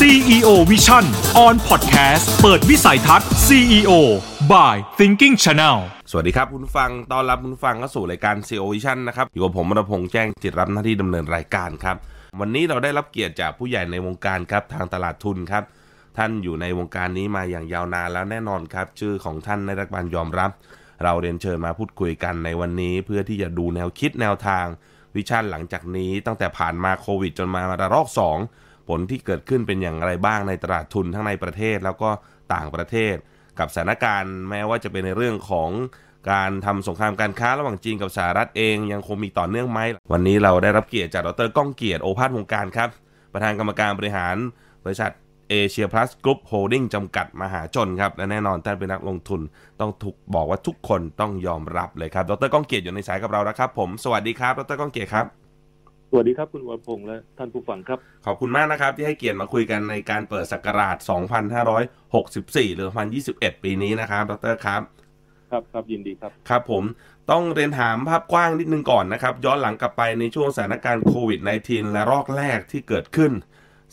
CEO Vision on Podcast เปิดวิสัยทัศน์ CEO by Thinking Channel สวัสดีครับคุณฟัง ตอนรับคุณฟังเข้าสู่รายการ CEO Vision นะครับ อยู่กับผมมรพงษ์แจ้งจิตรับหน้าที่ดำเนินรายการครับ วันนี้เราได้รับเกียรติจากผู้ใหญ่ในวงการครับทางตลาดทุนครับ ท่านอยู่ในวงการนี้มาอย่างยาวนานแล้วแน่นอนครับ ชื่อของท่านในรัฐบาลยอมรับ เราเรียนเชิญมาพูดคุยกันในวันนี้ เพื่อที่จะดูแนวคิดแนวทางvision หลังจากนี้ตั้งแต่ผ่านมาโควิด จนมาระลอก2 ผลที่เกิดขึ้นเป็นอย่างไรบ้างในตลาดทุนทั้งในประเทศแล้วก็ต่างประเทศ กับสถานการณ์แม้ว่าจะเป็นในเรื่องของการทำสงครามการค้าระหว่างจีนกับสหรัฐเองยังคงมีต่อเนื่องไหม วันนี้เราได้รับเกียรติจากดร.ก้องเกียรติโอภาสวงการครับ ประธานกรรมการบริหารบริษัทเอเชียพลัสกรุ๊ปโฮลดิ้งจำกัดมหาชนครับ และแน่นอนท่านเป็นนักลงทุน ต้องถูกบอกว่าทุกคนต้องยอมรับเลยครับ ดรก้องเกียรติอยู่ในสายกับเราแล้วครับ ผม สวัสดีครับ ดรก้องเกียรติครับ วัสดีครับ คุณวรพงษ์และท่านผู้ฟังครับ ขอบคุณมากนะครับ ที่ให้เกียรติมาคุยกันในการเปิดศักราช 2564 หรือ 2021 ปีนี้นะครับ ดรครับ ครับครับยินดีครับ ครับผมต้องเรียนถามภาพกว้างนิดนึงก่อนนะครับ ย้อนหลังกลับไปในช่วงสถานการณ์โควิด -19 และรอกแรกที่เกิดขึ้น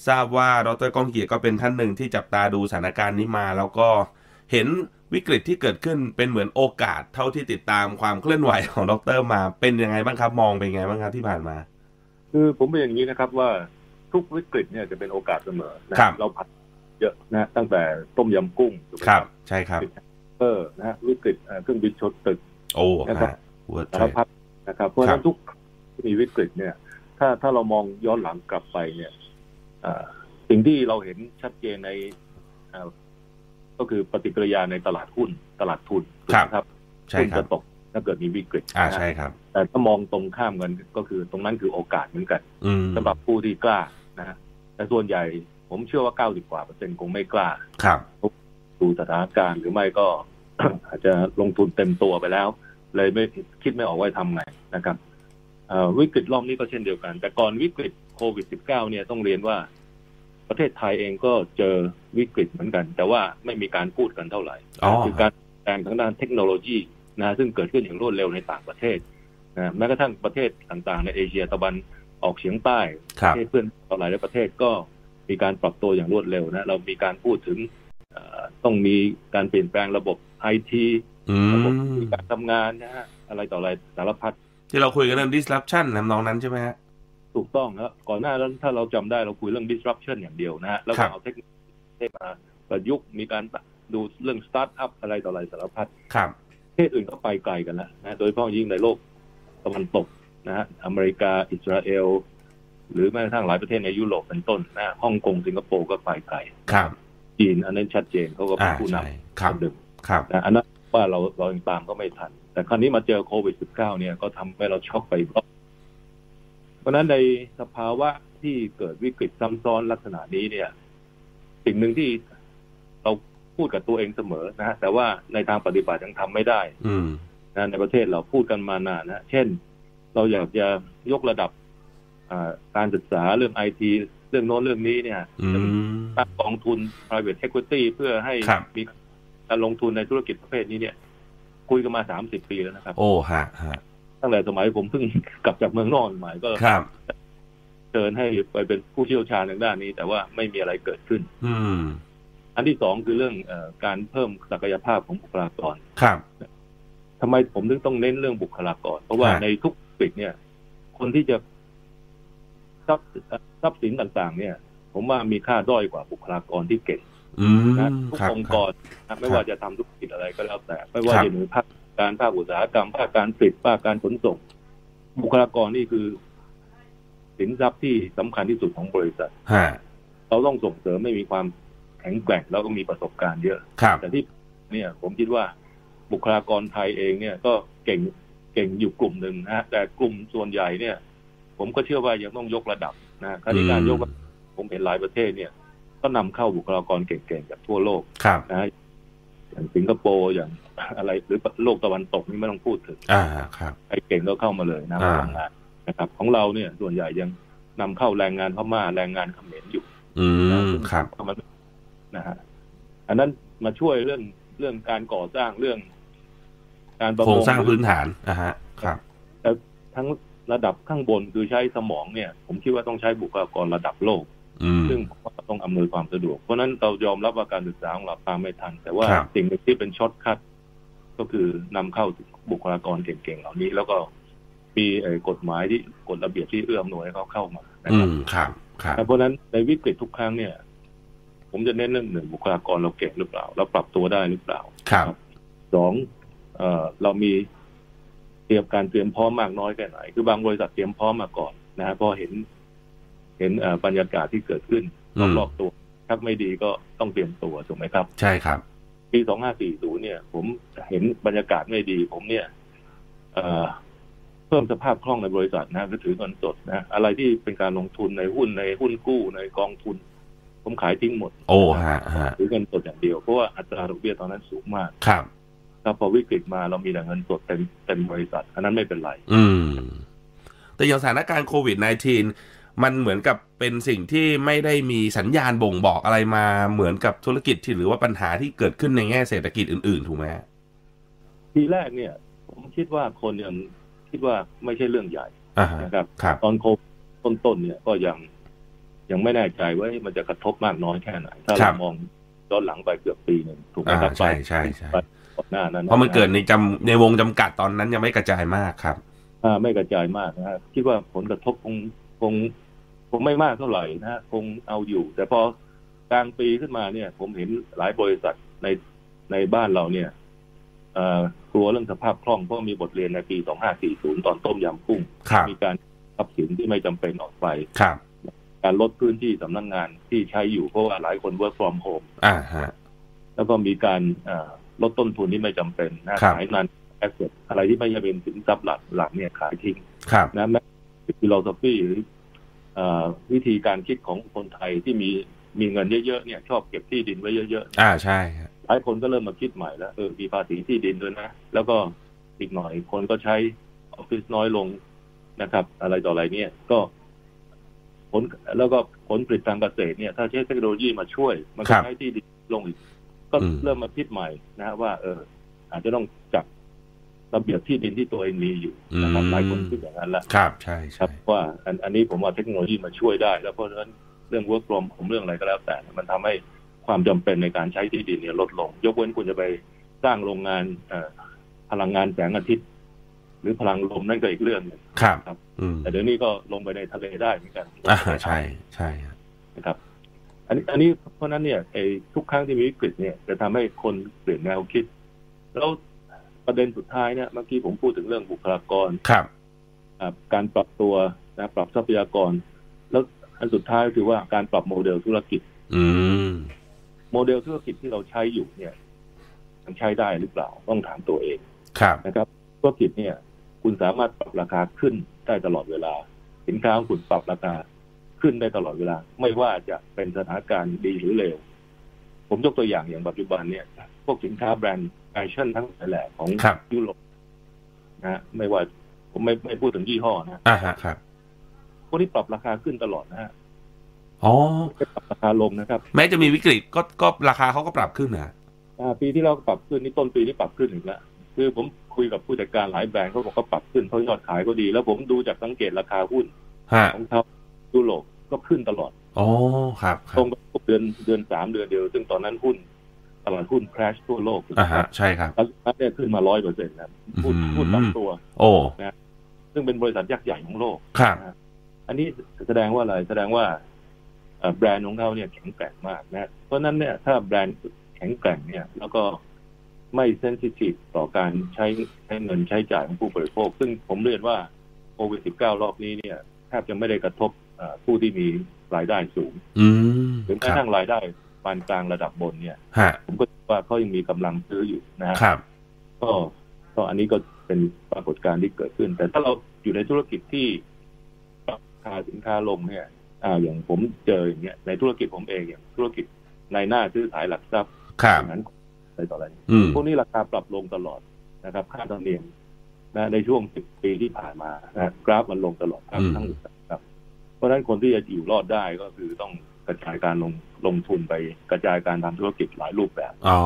ทราบว่าดรก้องเกียรติก็เป็นท่านหนึ่งที่จับตาดูสถานการณ์นี้มา แล้วก็เห็นวิกฤตที่เกิดขึ้นเป็นเหมือนโอกาสเท่าที่ติดตามความเคลื่อนไหวของดรมาเป็นยังไงบ้างครับ มองเป็นยังไงบ้างครับที่ผ่านมา คือผมเป็นอย่างนี้นะครับว่าทุกวิกฤตเนี่ยจะเป็นโอกาสเสมอนะครับเราผัดเยอะนะ ตั้งแต่ต้มยำกุ้งถูกไหมครับ ใช่ครับเออนะฮะวิกฤตเอ่อเครื่องบินชนตึก โอ้นะครับฮะหัวใจสารพัดนะครับ เพราะฉะนั้ครันบทุกที่มีวิกฤตเนี่ย ถ้าถ้าเรามองย้อนหลังกลับไปเนี่ยอ่าสิ่งที่เราเห็นชัดเจนในอ่าก็คือปฏิกิริยาในตลาดหุ้นตลาดทุนถูกไหมครับใช่หุ้นครัจะบตก ถ้าเกิดมีวิกฤตอ่านะฮะใช่ครับ แต่ถ้ามองตรงข้ามกันก็คือตรงนั้นคือโอกาสเหมือนกันอืมสำหรับผู้ที่กล้านะฮะแต่ส่วนใหญ่ผมเชื่อว่า90กว่าเปอร์เซ็นต์คงไม่กล้า ครับดูสถานการณ์หรือไม่ก็อาจจะลงทุนเต็มตัวไปแล้ว เลยไม่คิดไม่ออกว่าจะทำไงนะครับเอ่อวิกฤตรอบนี้ก็เช่นเดียวกัน แต่ก่อนวิกฤตโควิด -19 เนี่ยต้องเรียนว่า ประเทศไทยเองก็เจอวิกฤตเหมือนกัน แต่ว่าไม่มีการพูดกันเท่าไหร่อ๋อคือการแปลงทางด้านเทคโนโลยี นะซึ่งเกิดขึ้นอย่างรวดเร็วในต่างประเทศนะแม้กระทั่งประเทศต่างๆ ในเอเชียตะวันออกเฉียงใต้ครัปบระเทศเพื่อนต่อหลายประเทศก็มีการปรับตัวอย่างรวดเร็วนะเรามีการพูดถึงเอ่อต้องมีการเปลี่ยนแปลงระบบไอทีอืระบบมการทำงานนะฮะอะไรต่ออะไรสารพัดที่เราคุยกันเรื่อง disruption ทำนองนั้นใช่ไหมฮะถูกต้องครับก่อนหน้านั้นถ้าเราจำได้เราคุยเรื่อง disruption อย่างเดียวนะฮะแล้วครัก็บเอาเทคโนโลยีมาประยุกต์มีการดูเรื่องสตาร์ทอัพอะไรต่ออะไรสารพัดครับประเท ศอื่นก็ไปไกลกันแล้วนะโดยเฉพาะยิ่งในโลกตะวันตกนะฮะอเมริกาอิสราเอล หรือแม้กระทั่งหลายประเทศในยุโรปเป็นต้นนะฮ่องกงสิงคโปร์ก็ไปไกลครับจีนอันนั้นชัดเจนเขาก็เป็อ่านผู้นใช่ครับำหนึ่งครับนะอันนั้นว่าเราเรายังตามก็ไม่ทัน แต่คราวนี้มาเจอโควิด -19 เนี่ยก็ทำให้เราช็อกไปอีกรอบเพราะฉะนั้นในสภาวะที่เกิดวิกฤตซ้ำซ้อนลักษณะนี้เนี่ย สิ่งหนึ่งที่เรา พูดกับตัวเองเสมอนะฮะแต่ว่าในทางปฏิบัติยังทำไม่ได้ อืมนะในประเทศเราพูดกันมานานนะเช่น เราอยากจะยกระดับอ่าการศึกษาเรื่องไอทีเรื่องโน้นเรื่องนี้เนี่ยอืมตั้งกองทุน private equity เพื่อให้ครับมีการลงทุนในธุรกิจประเภทนี้เนี่ย คุยกันมาสามสิบปีแล้วนะครับ โอ้ฮะฮะตั้งแต่สมัยผมเพิ่งกลับจากเมืองนอกใหม่ก็ครับเชิญให้ไปเป็นผู้เชี่ยวชาญทางด้านนี้ แต่ว่าไม่มีอะไรเกิดขึ้น อืม อันที่สองคือเรื่องเออการเพิ่มศักยภาพของบุคลากรครับทำไมผมถึงต้องเน้นเรื่องบุคลากร เพราะว่าฮะในทุกปิดเนี่ย คนที่จะทรัพย์ทรัพย์สินต่างๆ เนี่ย ผมว่ามีค่าด้อยกว่าบุคลากรที่เก่งอืมนะทุกครับองค์คกรับรนะไม่ว่าจะทำธุรกิจอะไรก็แล้วแต่ ไม่ว่าครับจะหน่วยภาคการภาคอุตสาหกรรมภาคการผลิตภาคการขนส่ง บุคลากรนี่คือ สินทรัพย์ที่สำคัญที่สุดของบริษัทฮะเราต้องส่งเสริมไม่มีความ แข็งแกร่งแล้วก็มีประสบการณ์เยอะ ครับ แต่ที่เนี่ยผมคิดว่าบุคลากรไทยเองเนี่ยก็เก่งเก่งอยู่กลุ่มหนึ่งนะฮะแต่กลุ่มส่วนใหญ่เนี่ย ผมก็เชื่อว่ายังต้องยกระดับนะฮะการที่การยกระดับผมเห็นหลายประเทศเนี่ย ก็นำเข้าบุคลากรเก่งๆจากทั่วโลกครับนะฮะอย่างสิงคโปร์อย่างอะไรหรือโลกตะวันตกนี่ไม่ต้องพูดถึงอ่าครับใครเก่งก็เข้ามาเลยนะอ่ามาทำงานนะครับ ของเราเนี่ยส่วนใหญ่ยังนำเข้าแรงงานพม่าแรงงานเขมรอยู่ อืนะมครับมัน นะฮะอันนั้นมาช่วยเรื่องเรื่องการก่อสร้างเรื่อง การประโครมงงสร้างพื้นฐานอ่าฮะ ครับแต่ทั้งระดับข้างบนคือใช้สมองเนี่ย ผมคิดว่าต้องใช้บุคลากรระดับโลกอืมซึ่งตต้องอำนวยความสะดวก เพราะฉะนั้นเรายอมรับว่าการศึกษาของเราตามไม่ทัน แต่ว่าครับสิ่งหนึ่งที่เป็นช็อตคัด ก็คือนำเข้าบุคลากรเก่งๆเหล่านี้ แล้วก็มีเอ่อกฎหมายที่กฎระเบียบที่เอื้ออำนวยให้เขาเข้ามานะอืครับมครับครับ เพราะฉะนั้นในวิกฤตทุกครั้งเนี่ย ผมจะเน้นเรื่องหนึ่งบุคลากรเราเก่งหรือเปล่า เราปรับตัวได้หรือเปล่าครับสองเอ่อเรามีเตรียมการเตรียมพร้อมมากน้อยแค่ไหน คือบางบริษัทเตรียมพร้อมมาก่อนนะฮะพอเห็น เห็นเอ่อบรรยากาศที่เกิดขึ้นอืมรอบๆตัวถ้าไม่ดีก็ต้องเตรียมตัวถูกไหมครับ ใช่ครับ ปี2540เนี่ย ผมเห็นบรรยากาศไม่ดี ผมเนี่ย เอ่อเพิ่มสภาพคล่องในบริษัทนะก็ถือเงินสดนะอะไรที่เป็นการลงทุนในหุ้นในหุ้นกู้ในกองทุน ผมขายทิ้งหมด โอ้ฮะฮะถือเงินสดอย่างเดียวเพราะว่าอัตราดอกเบี้ยตอนนั้นสูงมากครับถ้าพอวิกฤตมาเรามีแต่เงินสดเต็มเต็มบริษัท อันนั้นไม่เป็นไร อืม แต่อย่างสถานการณ์โควิด -19 มันเหมือนกับเป็นสิ่งที่ไม่ได้มีสัญญาณบ่งบอกอะไรมาเหมือนกับธุรกิจที่หรือว่าปัญหาที่เกิดขึ้นในแง่เศรษฐกิจอื่น ๆ ถูกไหมฮะทีแรกเนี่ย ผมคิดว่าคนยังคิดว่าไม่ใช่เรื่องใหญ่อ่าฮะนะครับครับ ตอนโควิดต้นๆเนี่ยก็ยัง ยังไม่แน่ใจว่ามันจะกระทบมากน้อยแค่ไหน ถ้าครัเราบมองย้อนหลังไปเกือบปีหนึ่งถูกไหมอ่าครับใช่ใช่ใช่ไปก่อนหน้านั้นเพราะมันเกิดในจำในวงจำกัดตอนนั้นยังไม่กระจายมากครับอ่าไม่กระจายมากนะฮะคิดว่าผลกระทบคงคงคงไม่มากเท่าไหร่นะฮะคงเอาอยู่ แต่พอกลางปีขึ้นมาเนี่ย ผมเห็นหลายบริษัทในในบ้านเราเนี่ยเอ่อกลัวเรื่องสภาพคล่องเพราะมีบทเรียนในปี 2540 ตอนต้มยำกุ้งครับมีการทรัพย์สินที่ไม่จำเป็นออกไปครับ การลดพื้นที่สำนักงานที่ใช้อยู่เพราะว่าหลายคน work from home อ่าฮะแล้วก็มีการเอ่อลดต้นทุนที่ไม่จำเป็นนะครับขาย non asset อะไรที่ไม่จำเป็นสินทรัพย์หลักหลักเนี่ยขายทิ้งครับนะแม้ philosophy หรือเอ่อวิธีการคิดของคนไทยที่มีมีเงินเยอะๆเนี่ย ชอบเก็บที่ดินไว้เยอะอ่าใช่ครับๆหลายคนก็เริ่มมาคิดใหม่แล้วเออมีภาษีที่ดินด้วยนะ แล้วก็อีกหน่อยคนก็ใช้ออฟฟิศน้อยลงนะครับ อะไรต่ออะไรเนี่ยก็ ผลแล้วก็ผลผลิตทางเกษตรเนี่ย ถ้าใช้เทคโนโลยีมาช่วย มันก็ใช้ที่ดินลงอีก ก็เริ่มมาคิดใหม่นะฮะว่า เออ อาจจะต้องจับระเบียบที่ดินที่ตัวเองมีอยู่นะครับหลายคนคิดอย่างนั้นละครับใช่คใช่รับว่าอันอันนี้ผมว่าเทคโนโลยีมาช่วยได้ แล้วเพราะฉะนั้นเรื่อง work from ผมเรื่องอะไรก็แล้วแต่ มันทำให้ความจำเป็นในการใช้ที่ดินเนี่ยลดลง ยกเว้นคุณจะไปสร้างโรงงานเอ่อพลังงานแสงอาทิตย์ หรือพลังลมนั่นก็อีกเรื่องหนึงครับครับอืมแต่เดี๋ยวนี้ก็ลงไปในทะเลได้เหมือนกันอ่าใช่ใช่ครับนะครับ อันนี้อันนี้เพราะฉะนั้นเนี่ยไอ้ทุกครั้งที่มีวิกฤตเนี่ย จะทำให้คนเปลี่ยนแนวคิด แล้วประเด็นสุดท้ายเนี่ยเมื่อกี้ผมพูดถึงเรื่องบุคลากรครับอ่าการปรับตัวนะปรับทรัพยากร แล้วอันสุดท้ายก็คือว่าการปรับโมเดลธุรกิจ อืมโมเดลธุรกิจที่เราใช้อยู่เนี่ยมันใช้ได้หรือเปล่าต้องถามตัวเองครับนะครับธุรกิจเนี่ย คุณสามารถปรับราคาขึ้นได้ตลอดเวลา สินค้าของคุณปรับราคาขึ้นได้ตลอดเวลา ไม่ว่าจะเป็นสถานการณ์ดีหรือเลวผมยกตัวอย่างอย่างปัจจุบันเนี่ย พวกสินค้าแบรนด์แฟชั่นทั้งหลายแหล่ของครับยุโรปนะฮะไม่ว่าผมไม่ไม่พูดถึงยี่ห้อนะอ่าฮะครับพวกนี้ปรับราคาขึ้นตลอดนะฮะอ๋อไม่ปรับราคาลงนะครับ แม้จะมีวิกฤตก็ก็ราคาเขาก็ปรับขึ้นนะอ่าปีที่เราก็ปรับขึ้นนี่ต้นปีนี่ปรับขึ้นอีกแล้วคือผม คุยกับผู้จัดการหลายแบรนด์เขาบอกเขาปรับขึ้นเพราะยอดขายก็ดี แล้วผมดูจากสังเกตราคาหุ้นฮะของเขายุโรปก็ขึ้นตลอดอ๋อครับคตรัรบงกับเดือนเดือนสามเดือนเดียว ซึ่งตอนนั้นหุ้นตลาดหุ้นคราชทั่วโลกอ่าฮะใช่ครับแล้วเนี่ยขึ้นมาร้อยเปอร์เซ็นต์นะหุ้นอืมหุ้นบางตัว โอ้ซึ่งเป็นบริษัทยักษ์ใหญ่ของโลกครับอันนี้แสดงว่าอะไรแสดงว่าเอ่อแบรนด์ของเขาเนี่ยแข็งแกร่งมากนะ เพราะฉะนั้นเนี่ยถ้าแบรนด์แข็งแกร่งเนี่ย แล้วก็ ไม่เซนซิทีฟต่อการใช้ใช้เงินใช้จ่ายของผู้บริโภค ซึ่งผมเรียนว่าโควิด -19 รอบนี้เนี่ยแทบจะไม่ได้กระทบเอ่อผู้ที่มีรายได้สูงอืมหรือคแม้กรับระทั่งรายได้ปานกลางระดับบนเนี่ยฮะผมก็คิดว่าเขายังมีกำลังซื้ออยู่นะฮะครับ ก็ก็อันนี้ก็เป็นปรากฏการณ์ที่เกิดขึ้น แต่ถ้าเราอยู่ในธุรกิจที่ปรับราคาสินค้าลงเนี่ยอ่าอย่างผมเจออย่างเงี้ยในธุรกิจผมเองอย่างธุรกิจในหน้าซื้อขายหลักทรัพย์ครับอย่างนั้น อะไรต่ออะไรอืมพวกนี้ราคาปรับลงตลอดนะครับ ค่าธรรมเนียมนะในช่วงสิบปีที่ผ่านมานะกราฟมันลงตลอดครับอืมทั้งหมดครับ เพราะฉะนั้นคนที่จะอยู่รอดได้ก็คือต้องกระจายการลงลงทุนไปกระจายการทำธุรกิจหลายรูปแบบอ๋อ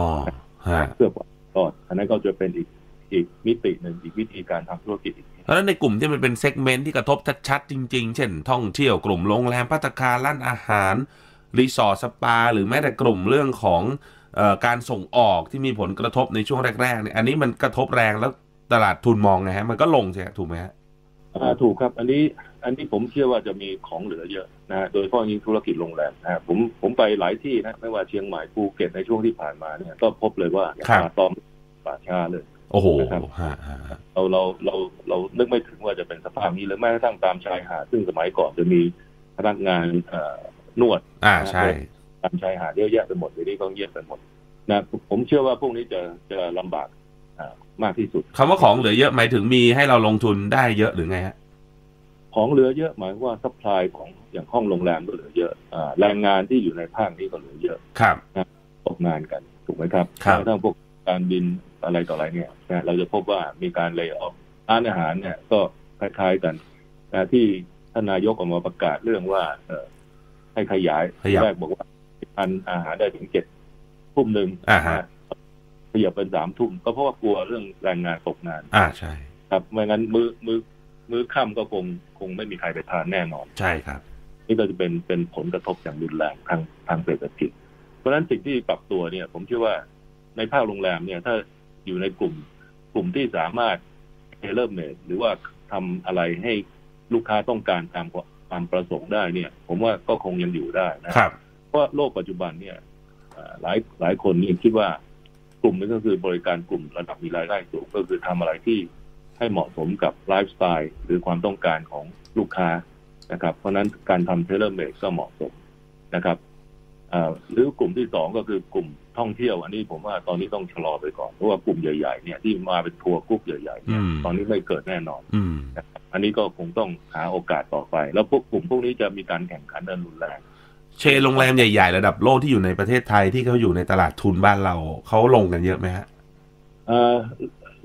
ฮะเพื่อความรอดอันนั้นก็จะเป็นอีกอีกมิติหนึ่งอีกวิธีการทำธุรกิจอีกเพราะฉะนั้นในกลุ่มที่มันเป็น segment ที่กระทบชัดๆจริง ๆ เช่น ท่องเที่ยวกลุ่มโรงแรมพัตตาคารร้านอาหารรีสอร์ทสปา หรือแม้แต่กลุ่มเรื่องของเอ่อ การส่งออกที่มีผลกระทบในช่วงแรกๆเนี่ยอันนี้มันกระทบแรงแล้วตลาดทุนมองไงฮะมันก็ลงใช่ไหมถูกไหมฮะอ่าถูกครับ อันนี้อันนี้ผมเชื่อว่าจะมีของเหลือเยอะนะฮะโดยเฉพาะยิ่งธุรกิจโรงแรมนะฮะผมผมไปหลายที่นะไม่ว่าเชียงใหม่ภูเก็ตในช่วงที่ผ่านมาเนี่ยก็พบเลยว่าอย่างครับป่าตองป่าช้าเลย โอ้โหนะครับฮะฮะฮะเราเราเราเรานึกไม่ถึงว่าจะเป็นสภาพนี้หรือแม้กระทั่งตามชายหาดซึ่งสมัยก่อนจะมีพนักงานเอ่อนวดอ่าใช่ ตามชายหาดเยอะแยะไปหมดเดี๋ยวนี้ก็เงียบไปหมดนะผมเชื่อว่าพวกนี้จะจะลำบากอ่ามากที่สุดคำว่าของเหลือเยอะหมายถึงมีให้เราลงทุนได้เยอะหรือไงฮะของเหลือเยอะหมายความว่า supply ของอย่างห้องโรงแรมก็เหลือเยอะอ่าแรงงานที่อยู่ในภาคนี้ก็เหลือเยอะครับตกงานกันถูกไหมครับครับแม้กระทั่งพวกการบินอะไรต่ออะไรเนี่ยนะเราจะพบว่ามีการเลิกออฟร้านอาหารเนี่ยก็คล้ายๆกันนะที่ท่านนายกออกมาประกาศเรื่องว่าเออให้ขยายขยับแรกบอกว่า ทานอาหารได้ถึงเจ็ดทุ่มหนึ่งอ่าฮะนะขยับเป็นสามทุ่มก็เพราะว่ากลัวเรื่องแรงงานตกงาน อ่าใช่ ครับไม่งั้นมือมือมือค่ำก็คงคงไม่มีใครไปทานแน่นอน ใช่ครับ นี่ก็จะเป็นเป็นผลกระทบอย่างรุนแรงทางทางเศรษฐกิจ เพราะฉะนั้นสิ่งที่ปรับตัวเนี่ย ผมเชื่อว่าในภาคโรงแรมเนี่ย ถ้าอยู่ในกลุ่มกลุ่มที่สามารถเทเลอร์เมดหรือว่าทำอะไรให้ลูกค้าต้องการตามความประสงค์ได้เนี่ย ผมว่าก็คงยังอยู่ได้นะครับเพ ราะว่าโลกปัจจุบันเนี่ยเอ่อหลายหลายคนนี่คิดว่ากลุ่มนี้ก็คือบริการกลุ่มระดับมีรายได้สูงก็คือทำอะไรที่ให้เหมาะสมกับไลฟ์สไตล์หรือความต้องการของลูกค้านะครับ เพราะฉะนั้นการทำ telemed ก็เหมาะสมนะครับเอ่อหรือกลุ่มที่สองก็คือกลุ่มท่องเที่ยว อันนี้ผมว่าตอนนี้ต้องชะลอไปก่อน เพราะว่ากลุ่มใหญ่ๆเนี่ยที่มาเป็นทัวร์กรุ๊ปใหญ่ๆเนี่ยอืมตอนนี้ไม่เกิดแน่นอนอืมนะครับอันนี้ก็คงต้องหาโอกาสต่อไป แล้วพวกกลุ่มพวกนี้จะมีการแข่งขันอันรุนแรง chain โรงแรมใหญ่ๆ ระดับโลกที่อยู่ในประเทศไทยที่เขาอยู่ในตลาดทุนบ้านเราเขาลงกันเยอะไหมฮะเอ่อ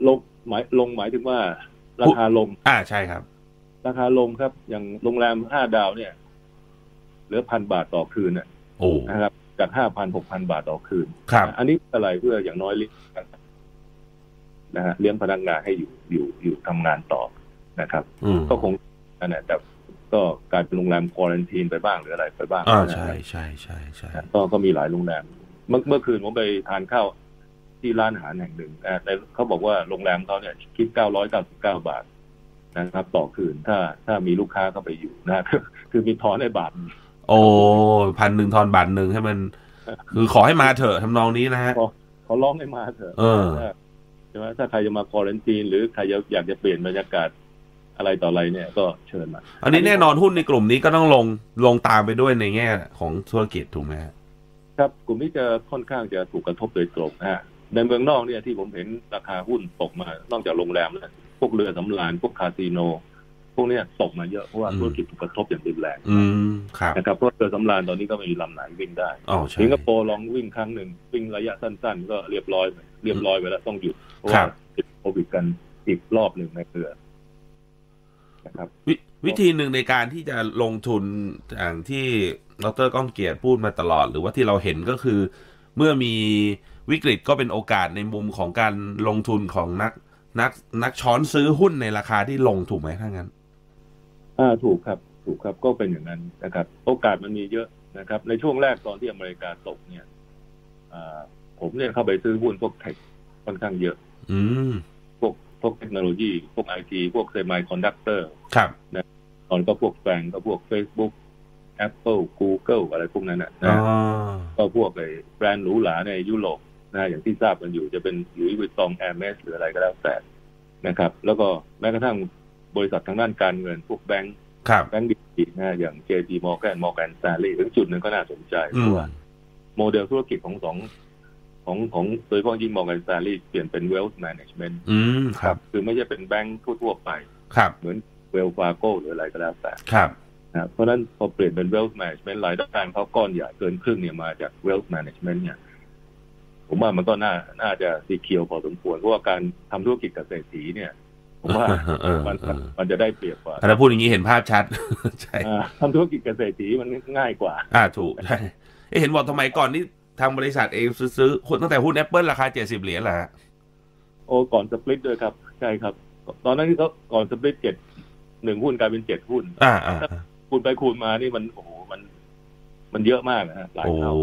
ลงหมายลงหมายถึงว่า ราคาลง อ่าใช่ครับ ราคาลงครับ อย่างโรงแรมห้าดาวเนี่ย เหลือพันบาทต่อคืนน่ะโอ้นะครับ จากห้าพันหกพันบาทต่อคืนครับ อันนี้อะไรเพื่ออย่างน้อยเลี้ยงนะฮะเลี้ยงพนักงานให้อยู่อยู่อยู่ทำงานต่อนะครับอืมก็คงนั่นแหละแต่ ก็กลายเป็นโรงแรมควอรันทีนไปบ้างหรืออะไรไปบ้างอ่านะใช่ฮะใช่ใช่ใช่ก็ก็มีหลายโรงแรม เมื่อเมื่อคืนผมไปทานข้าวที่ร้านอาหารแห่งหนึ่งอ่าแต่เขาบอกว่าโรงแรมเขาเนี่ยคิดเก้าร้อยเก้าสิบเก้าบาทนะครับ ต่อคืนถ้าถ้ามีลูกค้าเข้าไปอยู่นะคือคือมีทอนในบาท โอ้พันหนึ่งทอนบาทหนึ่งให้มัน คือขอให้มาเถอะทำนองนี้นะฮะเขาร้องให้มาเถอะเออใช่ไหมถ้าใครจะมาควอรันทีนหรือใครอยากจะเปลี่ยนบรรยากาศ อะไรต่ออะไรเนี่ยก็เชิญมาอันนี้แน่นอนหุ้นในกลุ่มนี้ก็ต้องลงลงตามไปด้วยในแง่ของธุรกิจถูกไหมฮะครับกลุ่มนี้จะค่อนข้างจะถูกกระทบโดยตรงนะฮะในเมืองนอกเนี่ยที่ผมเห็นราคาหุ้นตกมานอกจากโรงแรมแล้วพวกเรือสำราญพวกคาสิโน พวกเนี้ยตกมาเยอะเพราะว่าธุรกิจถูกกระทบอย่างรุนแรงอืมครับนะครับเพราะเรือสำราญตอนนี้ก็ไม่มีลำไหนวิ่งได้อ๋อใช่สิงคโปร์ลองวิ่งครั้งหนึ่งวิ่งระยะสั้น ๆ ก็เรียบร้อยไปเรียบร้อยไปแล้วต้องหยุดเพราะครัว่าบติดโควิดกันอีกรอบหนึ่งในเรือ นะครับวิวิธีหนึ่งในการที่จะลงทุนอย่างที่ดรก้องเกียรติพูดมาตลอด หรือว่าที่เราเห็นก็คือ เมื่อมีวิกฤตก็เป็นโอกาสในมุมของการลงทุนของนักนักนักช้อนซื้อหุ้นในราคาที่ลงถูกไหมถ้างั้นอ่าถูกครับ ถูกครับก็เป็นอย่างนั้นนะครับ โอกาสมันมีเยอะนะครับ ในช่วงแรกตอนที่อเมริกาตกเนี่ยอ่าผมเนี่ยเข้าไปซื้อหุ้นพวกเทคค่อนข้างเยอะ อืม พวกพวกเทคโนโลยี พวกไอทีพวก semiconductor ครับตอนก็พวก FAANG ก็พวก Facebook Apple Google อะไรพวกนั้นนะอ๋อก็พวกไอ้แบรนด์หรูหราในยุโรปนะอย่างที่ทราบกันอยู่จะเป็นหลุยส์วิตตองแอร์เมสหรืออะไรก็แล้วแต่นะครับ แล้วก็แม้กระทั่งบริษัททางด้านการเงินพวกแบงก์ครับแบงก์ดีๆนะอย่าง JP Morgan Morgan Stanley ถึงจุดหนึ่งก็น่าสนใจอืมเพราะว่าโมเดลธุรกิจของสอง ของของโดยเฉพาะยิ่ง Morgan Stanley เปลี่ยนเป็น wealth management อืมครับ คือไม่ใช่เป็นแบงก์ทั่วๆไป ครับ เหมือนเวลฟาโกหรืออะไรก็แล้วแต่ครับนะเพราะฉะนั้นพอเปลี่ยนเป็น wealth management รายได้เขาก้อนใหญ่เกินครึ่งเนี่ยมาจาก wealth management เนี่ย ผมว่ามันก็น่าน่าจะสีเขียวพอสมควรเพราะว่าการทำธุรกิจกับเศรษฐีเนี่ยผมว่าเออมันเออมันจะได้เปรียบกว่าถ้าพูดอย่างนี้เห็นภาพชัดใช่อ่าทำธุรกิจกับเศรษฐีมันง่ายกว่า อ่าถูกใช่เอ๊ะเห็นบอกทำไมก่อนนี่ ทางบริษัทเองซื้อหุ้นตั้งแต่หุ้น Apple ราคาเจ็ดสิบเหรียญแหละโอ้ก่อนสปลิตด้วยครับ ใช่ครับ ตอนนั้นที่เขาก่อนสปลิตเจ็ดหนึ่งหุ้นกลายเป็นเจ็ดหุ้น อ่าอ่าอ่าคูณไปคูณมานี่มันโอ้โหมัน มันเยอะมากนะฮะหลายโอ้เท่า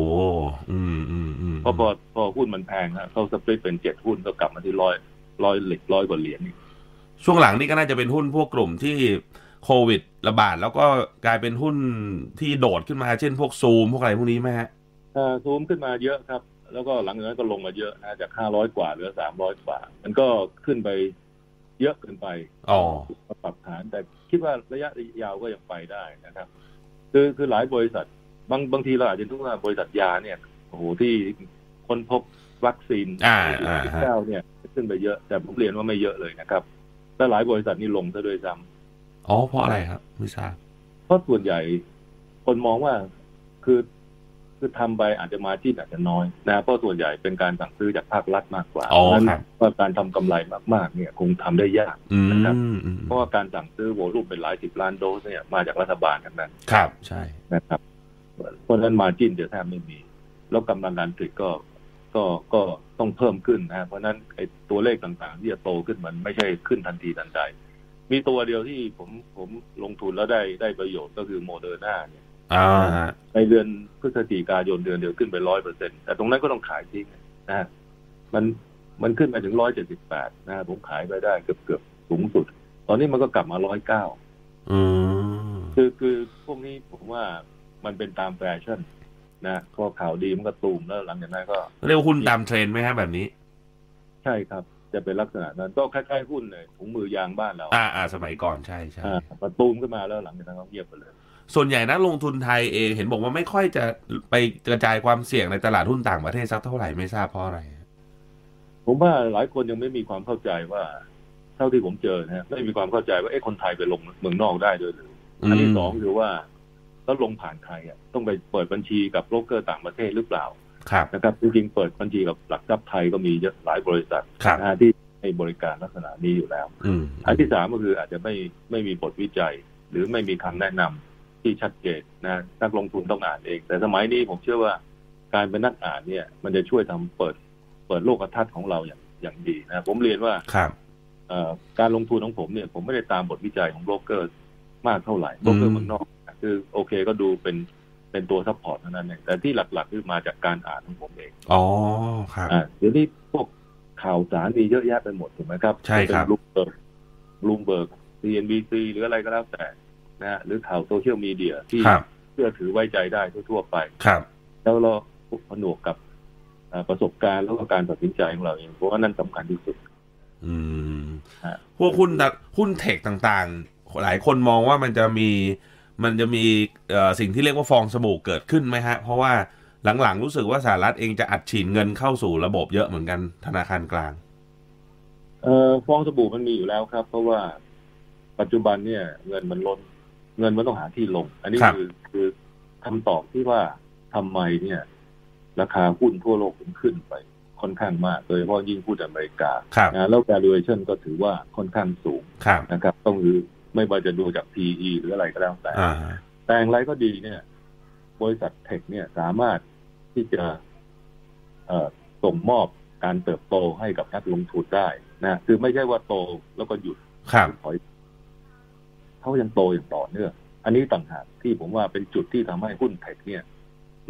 อืมอืมอืมเพราะพอพอหุ้นมันแพงฮะเขาสปริตเป็นเจ็ดหุ้นก็กลับมาที่ร้อยร้อยเหล็กร้อยกว่าเหรียญนี่ช่วงหลังนี่ก็น่าจะเป็นหุ้นพวกกลุ่มที่โควิดระบาดแล้วก็กลายเป็นหุ้นที่โดดขึ้นมา เช่นพวกซูมพวกอะไรพวกนี้ไหมฮะถ้า ซูมขึ้นมาเยอะครับ แล้วก็หลังจากนั้นก็ลงมาเยอะนะจากห้าร้อยกว่าเหลือสามร้อยกว่า มันก็ขึ้นไปเยอะเกินไปอ๋อปรับฐาน แต่คิดว่าระยะยาวก็ยังไปได้นะครับ คือคือหลายบริษัทบางบางทีเราอาจจะรู้ว่าบริษัทยาเนี่ยโอ้โหที่ค้นพบวัคซีนอ่าอ่าที่ฮะเก้าเนี่ย ขึ้นไปเยอะ แต่ผมเรียนว่าไม่เยอะเลยนะครับแต่หลายบริษัทนี่ลงซะด้วยซ้ำอ๋อเพราะอะไรครับไม่ทราบเพราะส่วนใหญ่คนมองว่าคือ คือทำไปอาจจะมาที่อาจจะน้อยนะเพราะส่วนใหญ่เป็นการสั่งซื้อจากภาครัฐมากกว่าอ๋อเพราะฉะครันั้บนว่าการทำกำไรมากๆเนี่ยคงทำได้ยากอืมนะครับอืมเพราะว่าการสั่งซื้อโวลูมเป็นหลายสิบล้านโดสเนี่ยมาจากรัฐบาลทั้งนั้นครับใช่นะครับเพราะฉะนั้น margin จะแทบไม่มี แล้วกำลังการผลิตก็ก็ก็ต้องเพิ่มขึ้นนะเพราะฉะนั้นไอ้ตัวเลขต่างๆ ที่จะโตขึ้นมันไม่ใช่ขึ้นทันทีทันใด มีตัวเดียวที่ผมผมลงทุนแล้วได้ได้ประโยชน์ก็คือโมเดอร์นาเนี่ยอ่าฮะ ในเดือนพฤศจิกายนเดือนเดียวขึ้นไปร้อยเปอร์เซ็นต์แต่ตรงนั้นก็ต้องขายทิ้งนะฮะมันมันขึ้นไปถึงร้อยเจ็ดสิบแปดนะฮะผมขายไปได้เกือบเกือบสูงสุด ตอนนี้มันก็กลับมาร้อยเก้าอืมคือคือพวกนี้ผมว่ามันเป็นตามแฟชั่นนะพอข่าวดีมันก็ตูมแล้วหลังจากนั้นก็ เรียกว่าหุ้นตามเทรนด์ไหมฮะแบบนี้ ใช่ครับ จะเป็นลักษณะนั้นก็คล้ายๆหุ้นเลยถุงมือยางบ้านเรา อ่าอ่าสมัยก่อนใช่ใช่อ่าพอตูมขึ้นมาแล้วหลังจากนั้นก็เงียบไปเลย ส่วนใหญ่นักลงทุนไทยเองเห็นบอกว่าไม่ค่อยจะไปกระจายความเสี่ยงในตลาดหุ้นต่างประเทศสักเท่าไหร่ไม่ทราบเพราะอะไร ผมว่าหลายคนยังไม่มีความเข้าใจว่า เท่าที่ผมเจอนะฮะไม่มีความเข้าใจว่าเอ๊ะคนไทยไปลงเมืองนอกได้ด้วยหรืออันที่สองคือว่าแล้วลงผ่านใครอะต้องไปเปิดบัญชีกับโบรกเกอร์ต่างประเทศหรือเปล่าครับนะครับจริงๆเปิดบัญชีกับหลักทรัพย์ไทยก็มีเยอะหลายบริษัทครับนะฮะที่ให้บริการลักษณะนี้อยู่แล้วอืมอันที่สามก็คืออาจจะไม่ไม่มีบทวิจัย หรือไม่มีคำแนะนำ ที่ชัดเจนนะนักลงทุนต้องอ่านเอง แต่สมัยนี้ผมเชื่อว่าการเป็นนักอ่านเนี่ย มันจะช่วยทำเปิด เปิดโลกทัศน์ของเราอย่างอย่างดีนะผมเรียนว่าครับเอ่อการลงทุนของผมเนี่ย ผมไม่ได้ตามบทวิจัยของโบรกเกอร์มากเท่าไหร่โบรกเกอร์เมืองนอก คือโอเคก็ดูเป็นเป็นตัว support เท่านั้นเองแต่ที่หลักๆคือมาจากการอ่านของผมเองอ๋อครับอ่าเดี๋ยวนี้พวกข่าวสารมีเยอะแยะไปหมดถูกไหมครับใช่ครับ Bloomberg Bloomberg CNBC หรืออะไรก็แล้วแต่ นะฮะหรือข่าวโซเชียลมีเดียที่ครับเชื่อถือไว้ใจได้ทั่วๆไปครับ แล้วเราผนวกกับเอ่อประสบการณ์แล้วก็การตัดสินใจของเราเองเพราะว่านั่นสำคัญที่สุด อืมฮะพวกหุ้นตะหุ้นเทคต่างๆ หลายคนมองว่ามันจะมีมันจะมีเอ่อสิ่งที่เรียกว่าฟองสบู่เกิดขึ้นไหมฮะ เพราะว่าหลังๆ รู้สึกว่าสหรัฐเองจะอัดฉีดเงินเข้าสู่ระบบเยอะเหมือนกันธนาคารกลางเอ่อฟองสบู่มันมีอยู่แล้วครับ เพราะว่าปัจจุบันเนี่ย เงินมันล้น เงินมันต้องหาที่ลง อันนี้ครับคือคือคำตอบที่ว่าทำไมเนี่ย ราคาหุ้นทั่วโลกถึงขึ้นไปค่อนข้างมากโดยเฉพาะยิ่งหุ้นอเมริกาครับนะแล้ว valuation ก็ถือว่าค่อนข้างสูงครับนะครับ ต้องคือไม่ว่าจะดูจาก PE หรืออะไรก็แล้วแต่อ่าแต่อย่างไรก็ดีเนี่ย บริษัทเทคเนี่ยสามารถที่จะเอ่อส่งมอบการเติบโตให้กับนักลงทุนได้นะคือไม่ใช่ว่าโตแล้วก็หยุดครับถอย เขายังโตอย่างต่อเนื่อง อันนี้ต่างหากที่ผมว่าเป็นจุดที่ทำให้หุ้นเทคเนี่ย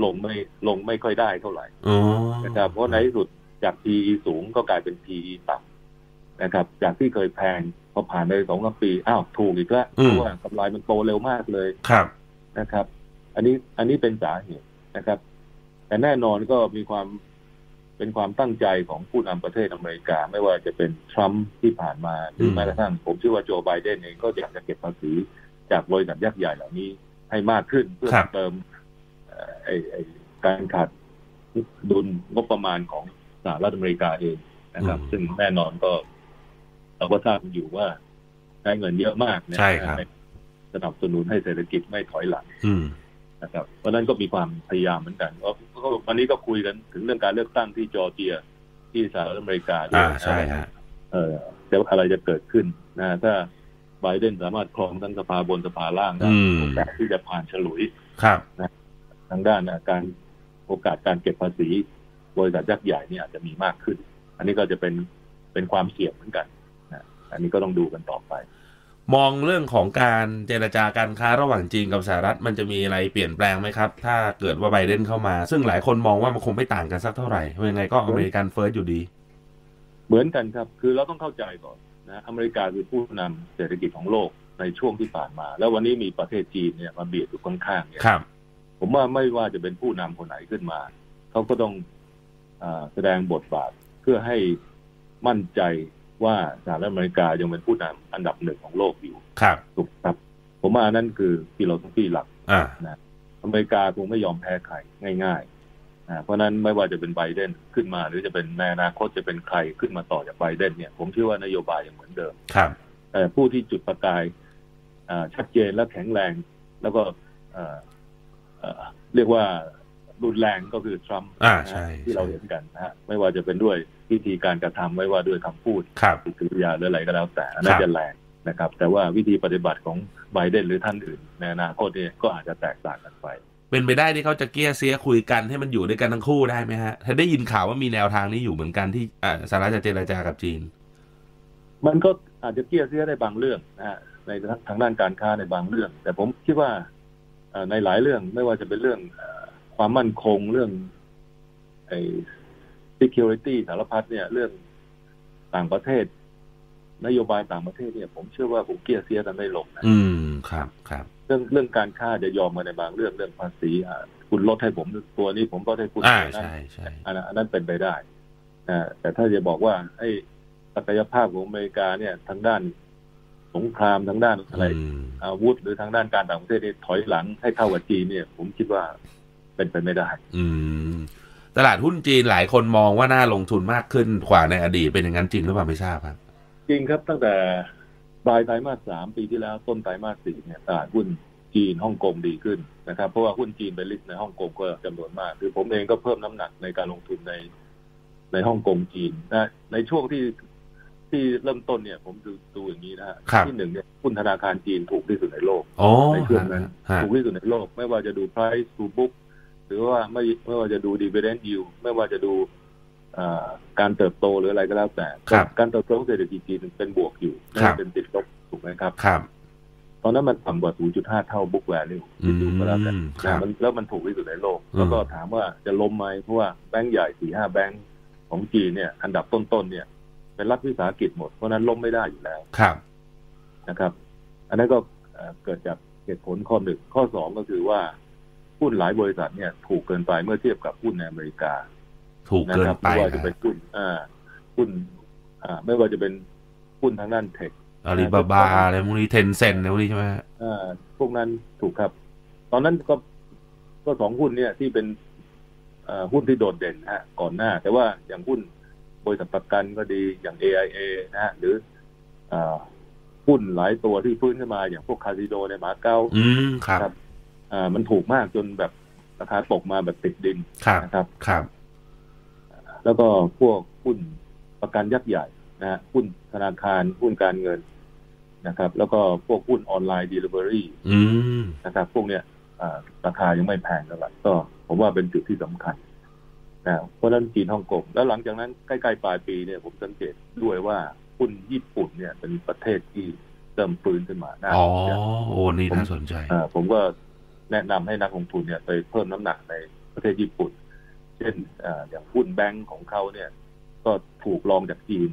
ลงไม่ลงไม่ค่อยได้เท่าไหร่อ๋อนะครับเพราะในที่สุดจาก PE สูงก็กลายเป็น PE ต่ำนะครับ จากที่เคยแพงพอผ่านไปสองสามปีอ้าวถูกอีกแล้วเพราะว่ากำไรมันโตเร็วมากเลยครับนะครับ อันนี้อันนี้เป็นสาเหตุนะครับ แต่แน่นอนก็มีความ เป็นความตั้งใจของผู้นำประเทศอเมริกา ไม่ว่าจะเป็นทรัมป์ที่ผ่านมาหรือแม้กระทั่งผมเชื่อว่าโจไบเดนเองก็อยากจะเก็บภาษีจากบริษัทยักษ์ใหญ่เหล่านี้ให้มากขึ้นเพื่อครับเติมเอ่อไอ้ไอ้การขาดดุลงบประมาณของสหรัฐอเมริกาเองนะครับ ซึ่งแน่นอนก็ เราก็ทราบกันอยู่ว่าใช้เงินเยอะมากนะใช่ครับสนับสนุนให้เศรษฐกิจไม่ถอยหลังอืม นะครับเพราะฉะนั้นก็มีความพยายามเหมือนกันก็ก็วันนี้ก็คุยกันถึงเรื่องการเลือกตั้งที่จอร์เจียที่สหรัฐอเมริกาด้วอ่ายใช่ฮะเออแต่ว่าอะไรจะเกิดขึ้นนะถ้าไบเดนสามารถครองทั้งสภาบนสภาล่างได้อืมโอกาสที่จะผ่านฉลุยครับทางด้านการโอกาสการเก็บภาษีบริษัทยักษ์ใหญ่เนี่ยอาจจะมีมากขึ้น อันนี้ก็จะเป็นเป็นความเสี่ยงเหมือนกันนะอันนี้ก็ต้องดูกันต่อไป มองเรื่องของการเจรจาการค้าระหว่างจีนกับสหรัฐ มันจะมีอะไรเปลี่ยนแปลงไหมครับ ถ้าเกิดว่าไบเดนเข้ามา ซึ่งหลายคนมองว่ามันคงไม่ต่างกันสักเท่าไหร่ยังไงก็อเมริกันเฟิร์สอยู่ดี เหมือนกันครับ คือเราต้องเข้าใจก่อนนะอเมริกาคือผู้นำเศรษฐกิจของโลกในช่วงที่ผ่านมา แล้ววันนี้มีประเทศจีนเนี่ยมาเบียดอยู่ข้างๆเนี่ยครับ ผมว่าไม่ว่าจะเป็นผู้นำคนไหนขึ้นมาเขาก็ต้องอาแสดงบทบาทเพื่อให้มั่นใจ ว่าสหรัฐอเมริกายังเป็นผู้นำอันดับหนึ่งของโลกอยู่ครับถูกครับ ผมว่านั่นคือ philosophy หลักอ่าอเมริกาคงไม่ยอมแพ้ใครง่ายๆอ่าเพราะฉะนั้นไม่ว่าจะเป็นไบเดนขึ้นมา หรือจะเป็นในอนาคตจะเป็นใครขึ้นมาต่อจากไบเดนเนี่ย ผมเชื่อว่านโยบายยังเหมือนเดิมครับแต่ผู้ที่จุดประกายอ่าชัดเจนและแข็งแรง แล้วก็อ่าอ่าเรียกว่ารุนแรงก็คือทรัมป์อ่านะใช่ฮะที่เราใช่เห็นกันนะฮะไม่ว่าจะเป็นด้วย วิธีการกระทำไม่ว่าด้วยคำพูดครับปฏิกิริยาหรืออะไรก็แล้วแต่อันนั้คนรับจะแรงนะครับ แต่ว่าวิธีปฏิบัติของไบเดนหรือท่านอื่นในอนาคตเนี่ยก็อาจจะแตกต่างกันไป เป็นไปได้ที่เขาจะเกลี้ยเสียคุยกันให้มันอยู่ด้วยกันทั้งคู่ได้ไหมฮะถ้าได้ยินข่าวว่ามีแนวทางนี้อยู่เหมือนกันที่อ่าสหรัฐจะเจรจากับจีน มันก็อาจจะเกลี้ยเสียได้บางเรื่องนะฮะในทางด้านการค้าในบางเรื่อง แต่ผมคิดว่าเอ่อในหลายเรื่องไม่ว่าจะเป็นเรื่องเอ่อความมั่นคงเรื่องไอ้ security สารพัดเนี่ย เรื่องต่างประเทศ นโยบายต่างประเทศเนี่ย ผมเชื่อว่าผมเกลี้ยเสียกันไม่ลงนะอืมครับครับ เรื่องเรื่องการค้าจะยอมกันในบางเรื่องเรื่องภาษีอะคุณลดให้ผมตัวนี้ผมลดให้คุณอ่าตัวนั้นใช่ใช่อันนั้นอันนั้นเป็นไปได้นะแต่ถ้าจะบอกว่า ไอ้ศักยภาพของอเมริกาเนี่ย ทางด้านสงครามทางด้านอะไรอืมอาวุธหรือทางด้านการต่างประเทศนี่ถอยหลังให้เท่ากับจีนเนี่ย ผมคิดว่าเป็นไปไม่ได้ อืม ตลาดหุ้นจีนหลายคนมองว่าน่าลงทุนมากขึ้นกว่าในอดีตเป็นอย่างนั้นจริงหรือเปล่าไม่ทราบครับ จริงครับตั้งแต่ปลายไตรมาสสามปีที่แล้วต้นไตรมาสสี่เนี่ยตลาดหุ้นจีนฮ่องกงดีขึ้นนะครับเพราะว่าหุ้นจีนไปลิสต์ในฮ่องกงก็จำนวนมากคือผมเองก็เพิ่มน้ำหนักในการลงทุนในในฮ่องกงจีนนะในช่วงที่ที่เริ่มต้นเนี่ยผมดูดูอย่างนี้นะฮะครับที่หนึ่งเนี่ยหุ้นธนาคารจีนถูกที่สุดในโลกโอ้ในช่วงนั้นฮะถูกที่สุดในโลก ไม่ว่าจะดู price to book หรือว่าไม่ไม่ว่าจะดู dividend yield ไม่ว่าจะดูอ่าการเติบโตหรืออะไรก็แล้วแต่ครับการเติบโตของเศรษฐกิจจีนเป็นบวกอยู่ไม่ครัได้บเป็นติดลบถูกไหมครับครับตอนนั้นมันต่ำกว่า 0.5 เท่า book value อืมดูก็แล้วกันครับนะมันแล้วมันถูกที่สุดในโลกอืมแล้วก็ถามว่าจะล้มไหมเพราะว่าแบงก์ใหญ่สี่ห้าแบงก์ของจีนเนี่ย อันดับต้นๆเนี่ย เป็นรัฐวิสาหกิจหมด เพราะฉะนั้นล้มไม่ได้อยู่แล้วครับนะครับ อันนั้นก็เอ่อเกิดจากเหตุผลข้อหนึ่งข้อสองก็คือว่า หุ้นหลายบริษัทเนี่ยถูกเกินไปเมื่อเทียบกับหุ้นในอเมริกา ถูกนะเกินครับไปไม่ว่าจะเป็นหุ้นอ่าหุ้นอ่าไม่ว่าจะเป็นหุ้นทางด้านเทคอาลีบาบาอะไรพวกนี้เทนเซนอะไรพวกนี้ใช่ไหมฮะอ่าพวกนั้นถูกครับ ตอนนั้นก็ก็สองหุ้นเนี่ยที่เป็นอ่าหุ้นที่โดดเด่นนะฮะก่อนหน้า แต่ว่าอย่างหุ้นบริษัทประกันก็ดีอย่าง AIA นะฮะหรืออ่าหุ้นหลายตัวที่ฟื้นขึ้นมาอย่างพวกคาสิโดในมาเก๊าอืมครับครับ อ่ามันถูกมากจนแบบราคาตกมาแบบติดดินครับนะครับครับ แล้วก็พวกหุ้นประกันยักษ์ใหญ่นะฮะหุ้นธนาคารหุ้นการเงินนะครับ แล้วก็พวกหุ้นออนไลน์ Delivery อืมนะครับ พวกเนี้ยอ่าราคายังไม่แพงเท่าไหร่ก็ผมว่าเป็นจุดที่สำคัญนะเพราะฉะนั้นจีนฮ่องกงแล้วหลังจากนั้นใกล้ๆปลายปีเนี่ยผมสังเกตด้วยว่าหุ้นญี่ปุ่นเนี่ยเป็นประเทศที่เริ่มฟื้นขึ้นมาน่าอ๋อสนใจโอ้นี่น่าสนใจอ่าผมก็ แนะนำให้นักลงทุนเนี่ยไปเพิ่มน้ำหนักในประเทศญี่ปุ่น เช่นอาอย่างหุ้นแบงก์ของเขาเนี่ย ก็ถูกลองจากจีน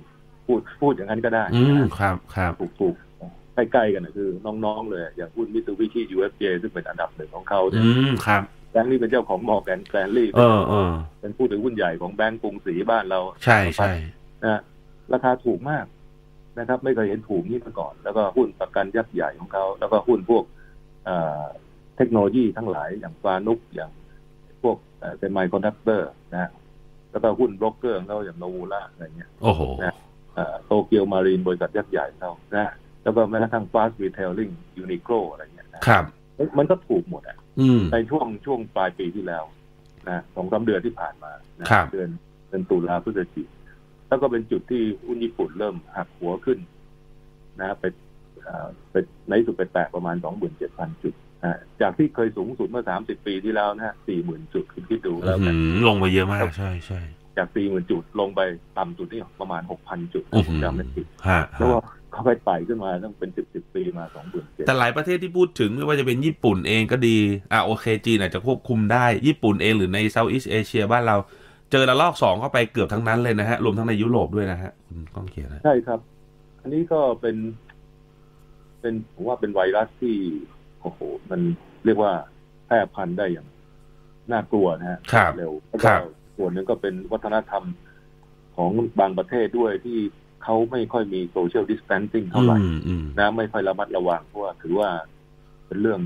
พูดพูดอย่างนั้นก็ได้ อืมครับครับถูกถูกใกล้ๆกันนะคือ น้องๆเลย อย่างหุ้นมิตซูบิชิ UFJ ซึ่งเป็นอันดับหนึ่งของเขาเนี่อืยมครับแบงก์นี่เป็นเจ้าของ Morgan Stanley เออเออเป็นผู้ถือหุ้นใหญ่ของแบงก์กรุงศรีบ้านเรา ใช่ใช่นะราคาถูกมากนะครับ ไม่เคยเห็นถูกนี้มาก่อน แล้วก็หุ้นประกันยักษ์ใหญ่ของเขา แล้วก็หุ้นพวก เอ่อเทคโนโลยีทั้งหลายอย่างฟานุกอย่างพวกเอ่อเป็น semiconductor นะฮะแล้วก็หุ้นโบรกเกอร์ของเขาอย่าง Nomura อะไรเงี้ยโอ้โห Tokio Marine บริษัทยักษ์ใหญ่ของเขานะแล้วก็แม้กระทั่ง Fast Retailingยูนิโคลอะไรเงี้ยนะครับมันก็ถูกหมดอะอืมในช่วงช่วงปลายปีที่แล้วนะสองสามเดือนที่ผ่านมานะครับเดือนเดือนตุลาพฤศจิกแล้วก็เป็นจุดที่หุ้นญี่ปุ่นเริ่มหักหัวขึ้น นะไปเอ่อไปในที่สุดไปแตะประมาณสองหมื่นเจ็ดพันจุดนะ จากที่เคยสูงสุดเมื่อสามสิบปีที่แล้วนะฮะสี่หมื่นจุดคุณคิดดูแล้วอืกันมลงไปเยอะมาก ใช่ใช่จากสี่หมื่นจุดลงไปต่ำสุดนี่ประมาณหกพันจุดอื้อผหืมอจำไม่ผิดฮะแล้วฮะว่าเขาไปไต่ขึ้นมาต้องเป็นสิบสิบปีมาสองหมื่นเจ็ดแต่หลายประเทศที่พูดถึงไม่ว่าจะเป็นญี่ปุ่นเองก็ดีอะโอเคจีนอาจจะควบคุมได้ญี่ปุ่นเองหรือในเซาท์อีสเอเชียบ้านเรา เจอระลอกสองเข้าไปเกือบทั้งนั้นเลยนะฮะรวมทั้งในยุโรปด้วยนะฮะคุณก้องเขียนนะใช่ครับ อันนี้ก็เป็น เป็นผมว่าเป็นไวรัสที่ โอ้โหมันเรียกว่าแพร่พันธุ์ได้อย่างน่ากลัวนะฮะครับเร็วแล้วคก็รับส่วนหนึ่งก็เป็นวัฒนธรรมของบางประเทศด้วยที่เขาไม่ค่อยมีโซเชียลดิส a ทนซิ่งเท่าไหร่อืมอืมนะไม่ค่อยระมัดระวังเพราะว่าถือว่าเป็นเรื่อง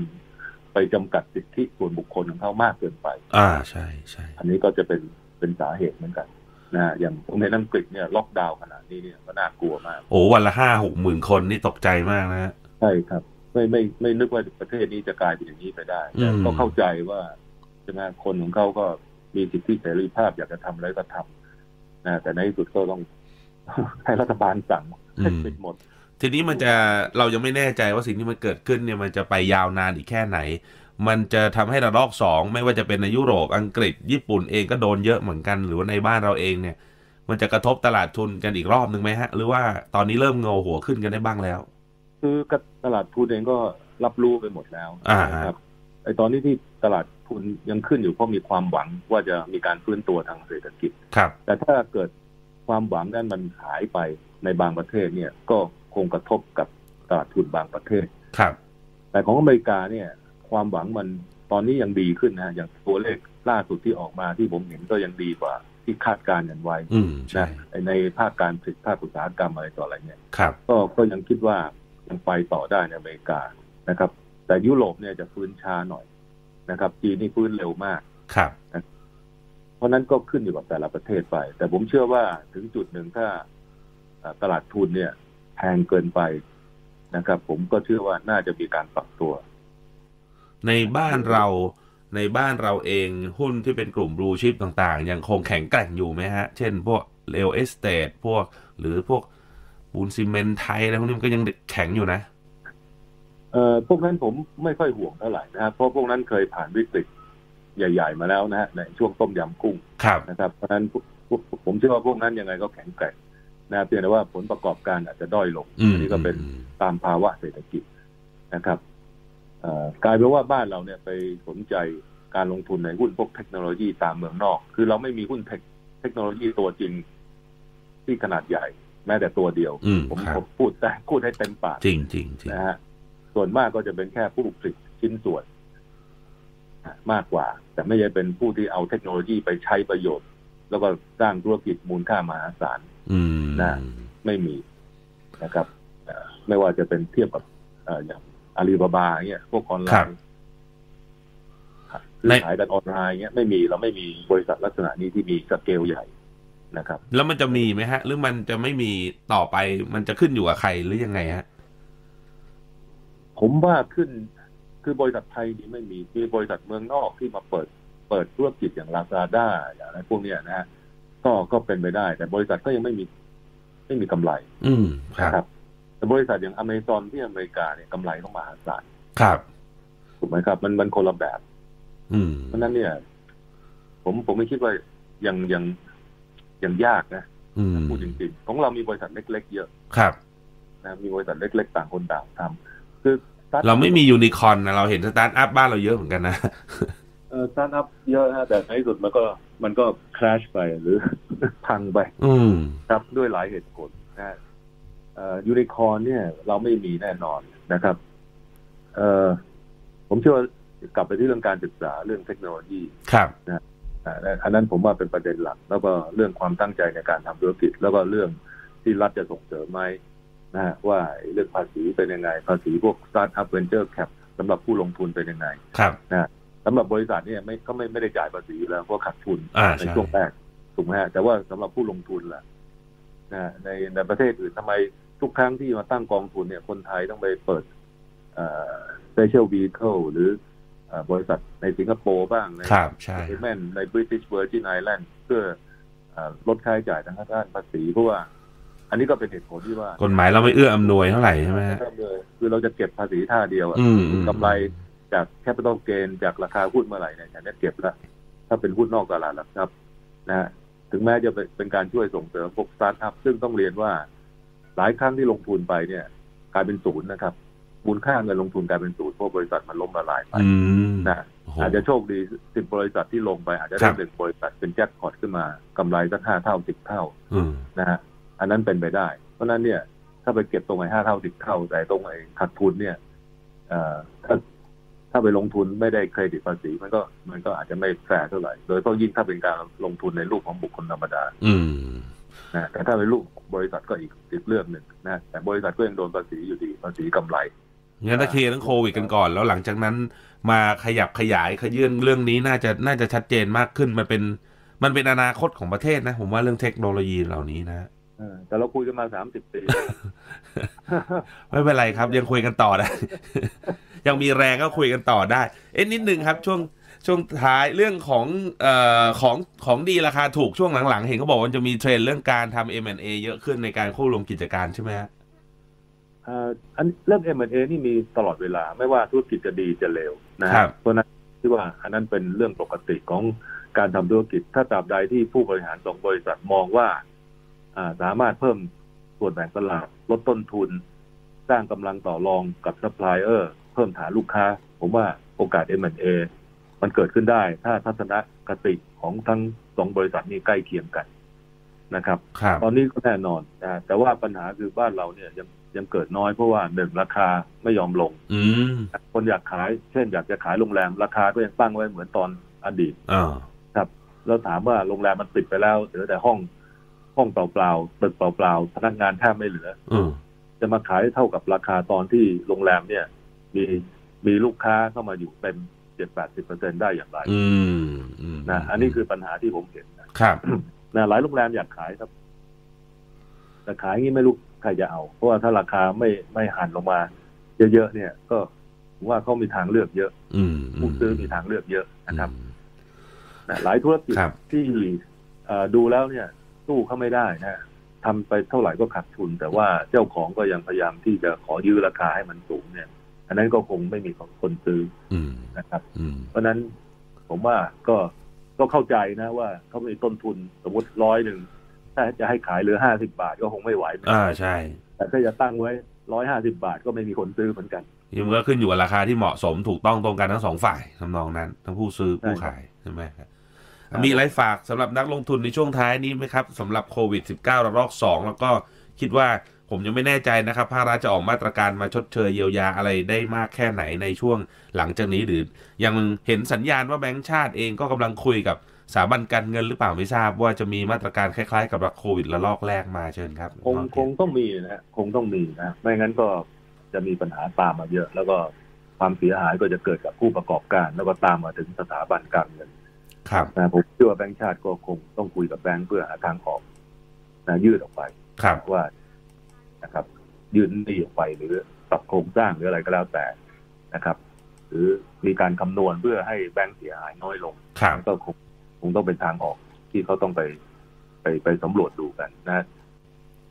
ไปจำกัดสิทธิส่วนบุคคลของเขามากเกินไป อ่าใช่ใช่อันนี้ก็จะเป็นเป็นสาเหตุเหมือนกันนะอย่างตรงในอังกฤษเนี่ยล็อกดาวน์ขนาดนี้เนี่ยก็น่ากลัวมาก โอ้วันละห้าหกหมื่นคนนี่ตกใจมากนะฮะใช่ครับ ไม่ไม่ไม่นึกว่าประเทศนี้จะกลายเป็นอย่างนี้ไปได้อืมแต่ก็เข้าใจว่าใช่ไหมคนของเขาก็มีสิทธิเสรีภาพอยากจะทำอะไรก็ทำนะแต่ในที่สุดก็ต้องให้รัฐบาลสั่งให้ปิดหมด ทีนี้มันจะเรายังไม่แน่ใจว่าสิ่งที่มันเกิดขึ้นเนี่ยมันจะไปยาวนานอีกแค่ไหน มันจะทำให้ระลอกสองไม่ว่าจะเป็นในยุโรปอังกฤษ ญี่ปุ่นเองก็โดนเยอะเหมือนกัน หรือว่าในบ้านเราเองเนี่ย มันจะกระทบตลาดทุนกันอีกรอบหนึ่งไหมฮะ หรือว่าตอนนี้เริ่มเงาหัวขึ้นกันได้บ้างแล้ว คือตลาดทุนเองก็รับรู้ไปหมดแล้วอ่าฮะนะครับไอตอนนี้ที่ตลาดทุนยังขึ้นอยู่เพราะมีความหวังว่าจะมีการฟื้นตัวทางเศรษฐกิจครับ แต่ถ้าเกิดความหวังนั้นมันหายไปในบางประเทศเนี่ยก็คงกระทบกับตลาดทุนบางประเทศครับ แต่ของอเมริกาเนี่ย ความหวังมันตอนนี้ยังดีขึ้นนะอย่างตัวเลขล่าสุดที่ออกมาที่ผมเห็นก็ยังดีกว่าที่คาดการณ์กันไว้อืมใช่นะไอ้ในภาคการผลิตภาคอุตสาหกรรมอะไรต่ออะไรเนี่ยครับก็ก็ยังคิดว่า ยังไปต่อได้ในอเมริกานะครับ แต่ยุโรปเนี่ยจะฟื้นช้าหน่อยนะครับ จีนนี่ฟื้นเร็วมากครับเพราะฉะนั้นก็ขึ้นอยู่กับแต่ละประเทศไป แต่ผมเชื่อว่าถึงจุดหนึ่งถ้าเอ่อตลาดทุนเนี่ยแพงเกินไปนะครับ ผมก็เชื่อว่าน่าจะมีการปรับตัว ในบ้านเราในบ้านเราเองหุ้นที่เป็นกลุ่มบลูชิพต่างๆ ยังคงแข็งแกร่งอยู่ไหมฮะ เช่นพวกเรลเอสเตทพวกหรือพวก ปูนซีเมนต์ไทยอะไรพวกนี้มันก็ยังแข็งอยู่นะเอ่อพวกนั้นผมไม่ค่อยห่วงเท่าไหร่นะครับเพราะพวกนั้นเคยผ่านวิกฤตใหญ่ ๆ มาแล้วนะฮะในช่วงต้มยำกุ้งครับนะครับเพราะฉะนั้นพวกพวกผมเชื่อว่าพวกนั้นยังไงก็แข็งแกร่งนะเพียงแต่ว่าผลประกอบการอาจจะด้อยลงอืมอันี้ก็เป็นตามภาวะเศรษฐกิจนะครับเอ่อกลายเป็นว่าบ้านเราเนี่ยไปสนใจการลงทุนในหุ้นพวกเทคโนโลยีตามเมืองนอก คือเราไม่มีหุ้นเทคเทคโนโลยีตัวจริงที่ขนาดใหญ่ แม้แต่ตัวเดียวอืมผมครับผมพูดแต่พูดให้เต็มปากจริงจริงจริงนะฮะส่วนมากก็จะเป็นแค่ผู้ผลิตชิ้นส่วนมากกว่า แต่ไม่ใช่เป็นผู้ที่เอาเทคโนโลยีไปใช้ประโยชน์ แล้วก็สร้างธุรกิจมูลค่ามหาศาลอืมนะไม่มีนะครับเอ่อไม่ว่าจะเป็นเทียบกับเอ่ออย่างอาลีบาบาเนี่ยพวกออนไลน์ซื้อขายกันออนไลน์เนี่ยไม่มีเราไม่มีบริษัทลักษณะนี้ที่มีสเกลใหญ่ นะครับ แล้วมันจะมีไหมฮะ หรือมันจะไม่มีต่อไป มันจะขึ้นอยู่กับใครหรือยังไงฮะ ผมว่าขึ้นคือบริษัทไทยนี่ไม่มีมีบริษัทเมืองนอกที่มาเปิด เปิดธุรกิจอย่างลาซาด้าอย่างอะไรพวกเนี้ยนะฮะก็ก็เป็นไปได้ แต่บริษัทก็ยังไม่มี ไม่มีกำไร อืมนะครัรับบแต่บริษัทอย่างอเมซอนที่อเมริกาเนี่ยกำไรเขามหาศาลครับถูกไหมครับ มันมันคนละแบบ อืมเพราะฉะนั้นเนี่ย ผมผมไม่คิดว่ายังยัง ยังยากนะอืมพูดจริงๆของเรามีบริษัทเล็ก ๆ เยอะครับนะมีบริษัทเล็ก ๆ ต่างคนต่างทำคือ start- เราไม่มี uni corn นะเราเห็นสตาร์ทอัพบ้านเราเยอะเหมือนกันนะเออสตาร์ทอัพเยอะฮะแต่ในที่สุดมันก็มันก็ crash ไปหรือพังไป อืมครับด้วยหลายเหตุผลนะฮะเอ่อยูนิคอร์นเนี่ย เราไม่มีแน่นอนนะครับ เอ่อผมเชื่อว่ากลับไปที่เรื่องการศึกษาเรื่องเทคโนโลยีครับอ่า อันนั้นผมว่าเป็นประเด็นหลัก แล้วก็เรื่องความตั้งใจในการทำธุรกิจ แล้วก็เรื่องที่รัฐจะส่งเสริมไหมนะฮะว่าเรื่องภาษีเป็นยังไง ภาษีพวก Start up Venture Cap สำหรับผู้ลงทุนเป็นยังไงครับสำหรับบริษัทเนี่ยไม่ก็ไม่ไม่ได้จ่ายภาษีอยู่แล้วเพราะขาดทุนอ่าในใช่ช่วงแรกถูกไหมฮะแต่ว่าสำหรับผู้ลงทุนล่ะนะในในประเทศอื่นทำไมทุกครั้งที่มาตั้งกองทุนเนี่ยคนไทยต้องไปเปิดเอ่อ special vehicle หรือเอ่อ บริษัทในสิงคโปร์บ้างในครับใช่เอแมนใน British Virgin Island เพื่อเอ่อลดค่าใช้จ่ายทางด้านภาษีเพราะว่า อันนี้ก็เป็นเหตุผลที่ว่ากฎหมายเราไม่เอื้ออำนวยเท่าไหร่ใช่ไหมฮะคือเราจะเก็บภาษีท่าเดียวอะอืมอืมกำไรจาก capital gain จากราคาหุ้นเมื่อไหร่เนี่ยฉันจะเก็บแล้วถ้าเป็นหุ้นนอกตลาดหลักทรัพย์นะฮะถึงแม้จะเป็นเป็นการช่วยส่งเสริมพวกสตาร์ทอัพซึ่งต้องเรียนว่าหลายครั้งที่ลงทุนไปเนี่ย กลายเป็นศูนย์นะครับ มูลค่าเงินลงทุนกลายเป็นศูนย์เพราะบริษัทมันล้มละลายไปอืมนะโอ้โหอาจจะโชคดีสิบบริษัทที่ลงไปอาจจะได้ครับหนึ่งบริษัทเป็นแจ็คพอตขึ้นมากำไรสักห้าเท่าสิบเท่าอืมนะฮะอันนั้นเป็นไปได้ เพราะฉะนั้นเนี่ย ถ้าไปเก็บตรงไหนห้าเท่าสิบเท่า แต่ตรงไหนขาดทุนเนี่ยเอ่อถ้าถ้าไปลงทุนไม่ได้เครดิตภาษีมันก็มันก็อาจจะไม่แฟร์เท่าไหร่ โดยเฉพาะยิ่งถ้าเป็นการลงทุนในรูปของบุคคลธรรมดา อืมนะแต่ถ้าเป็นรูปบริษัทก็อีกอีกเรื่องหนึ่งนะแต่บริษัทก็ยังโดนภาษีอยู่ดีภาษีกำไร งั้นถ้าเคลียร์เรื่องโควิดกันก่อน แล้วหลังจากนั้นมาขยับขยายขยื่นเรื่องนี้น่าจะน่าจะชัดเจนมากขึ้นมันเป็นมันเป็นอนาคตของประเทศนะ ผมว่าเรื่องเทคโนโลยีเหล่านี้นะเออแต่เราคุยกันมาสามสิบปีไม่เป็นไรครับ ยังคุยกันต่อได้ ยังมีแรงก็คุยกันต่อได้ เอ๊ะนิดนึงครับ ช่วงช่วงท้ายเรื่องของเอ่อของของดีราคาถูกช่วงหลังๆ เห็นเขาบอกว่าจะมีเทรนด์เรื่องการทำ M&A เยอะขึ้นในการควบรวมกิจการใช่ไหมฮะเอ่ออันเรื่อง M&A นี่มีตลอดเวลา ไม่ว่าธุรกิจจะดีจะเลวนะฮะครับเพราะฉะนั้นที่ว่าอันนั้นเป็นเรื่องปกติของการทำธุรกิจ ถ้าตราบใดที่ผู้บริหารของบริษัทมองว่าอ่าสามารถเพิ่มส่วนแบ่งตลาดลดต้นทุน สร้างกำลังต่อรองกับซัพพลายเออร์เพิ่มฐานลูกค้า ผมว่าโอกาส M&A มันเกิดขึ้นได้ ถ้าทัศนคติของทั้งสองบริษัทนี้ใกล้เคียงกันนะครับครับตอนนี้ก็แน่นอนนะแต่ว่าปัญหาคือบ้านเราเนี่ยยัง ยังเกิดน้อยเพราะว่าหนึ่งราคาไม่ยอมลงอืมคนอยากขาย เช่นอยากจะขายโรงแรมราคาก็ยังตั้งไว้เหมือนตอนอดีตอ่าแล้วถามว่าโรงแรมมันปิดไปแล้วเหลือแต่ห้องห้องเปล่าๆตึกเปล่าๆพนักงานแทบไม่เหลืออืมจะมาขายเท่ากับราคาตอนที่โรงแรมเนี่ย มีมีลูกค้าเข้ามาอยู่เต็มเจ็ดแปดสิบเปอร์เซ็นได้อย่างไรอืมอืมนะอันนี้คือปัญหาที่ผมเห็นนะครับนะหลายโรงแรมอยากขายครับ แต่ขายงี้ไม่รู้ ใครจะเอา เพราะว่าถ้าราคาไม่ไม่หันลงมา เยอะๆเนี่ย ก็ผมว่าเขามีทางเลือกเยอะอืมผู้ซื้อมีทางเลือกเยอะนะครับอืมนะหลายธุรกิจครับที่เอ่อดูแล้วเนี่ยสู้เขาไม่ได้นะทำไปเท่าไหร่ก็ขาดทุน แต่ว่าเจ้าของก็ยังพยายามที่จะขอยื้อราคาให้มันสูงเนี่ย อันนั้นก็คงไม่มีคนซื้ออืมนะครับอืมเพราะฉะนั้นผมว่าก็ก็เข้าใจนะว่าเขามีต้นทุนสมมติร้อยหนึ่ง ถ้าจะให้ขายเหลือห้าสิบาทก็คงไม่ไหวอ่าใช่ แต่ถ้าจะตั้งไว้ร้อยห้าสิบาทก็ไม่มีคนซื้อเหมือนกันยังก็ขึ้นอยู่กับราคาที่เหมาะสมถูกต้องตรงกันทั้งสองฝ่ายทำนองนั้น ทั้งผู้ซื้อผู้ขายใช่ไหมครับครับมีอะไรฝากสำหรับนักลงทุนในช่วงท้ายนี้ไหมครับสำหรับโควิด -19 ระลอกสองแล้วก็คิดว่าผมยังไม่แน่ใจนะครับภาครัฐจะออกมาตรการมาชดเชยเยียวยาอะไรได้มากแค่ไหนในช่วงหลังจากนี้หรือยังเห็นสัญญาณว่าแบงก์ชาติเองก็กำลังคุยกับ สถาบันการเงินหรือเปล่าไม่ทราบว่าจะมีมาตรการคล้ายๆ กับโควิดระลอกแรกมาเชิญครับ คงคงต้องมีนะคงต้องมีนะไม่งั้นก็จะมีปัญหาตามมาเยอะ แล้วก็ความเสียหายก็จะเกิดกับผู้ประกอบการ แล้วก็ตามมาถึงสถาบันการเงิน ครับนะผมเชื่อว่าแบงก์ชาติก็คงต้องคุยกับแบงก์เพื่อหาทางออกนะยืดออกไปครับว่านะครับ ยืนหนี้ออกไปหรือปรับโครงสร้างหรืออะไรก็แล้วแต่นะครับ หรือมีการคำนวณเพื่อให้แบงก์เสียหายน้อยลงครับก็คง คงต้องเป็นทางออกที่เขาต้องไปไปไปสำรวจดูกันนะ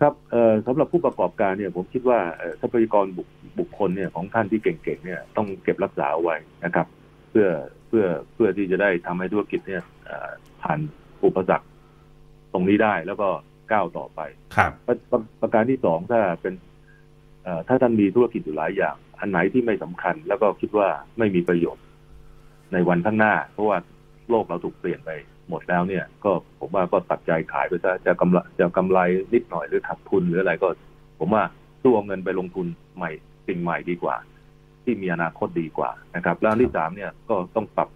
ครับเอ่อสำหรับผู้ประกอบการเนี่ย ผมคิดว่าเอ่อทรัพยากรบุคบุคคลเนี่ยของท่านที่เก่งๆเนี่ยต้องเก็บรักษาเอาไว้นะครับ เพื่อเพื่อเพื่อที่จะได้ทำให้ธุรกิจเนี่ยเอ่อผ่านอุปสรรคตรงนี้ได้แล้วก็ก้าวต่อไปครับประประประการที่สองถ้าเป็นเอ่อถ้าท่านมีธุรกิจอยู่หลายอย่าง อันไหนที่ไม่สำคัญ แล้วก็คิดว่าไม่มีประโยชน์ในวันข้างหน้า เพราะว่า โลกเราถูกเปลี่ยนไปหมดแล้วเนี่ย ก็ผมว่าก็ตัดใจขายไปซะจะกำไรจะกำไรนิดหน่อยหรือขาดทุนหรืออะไรก็ ผมว่าตู้เอาเงินไปลงทุนใหม่สิ่งใหม่ดีกว่า ที่มีอนาคตดีกว่านะครับ แล้วที่สามเนี่ยก็ต้องปรับ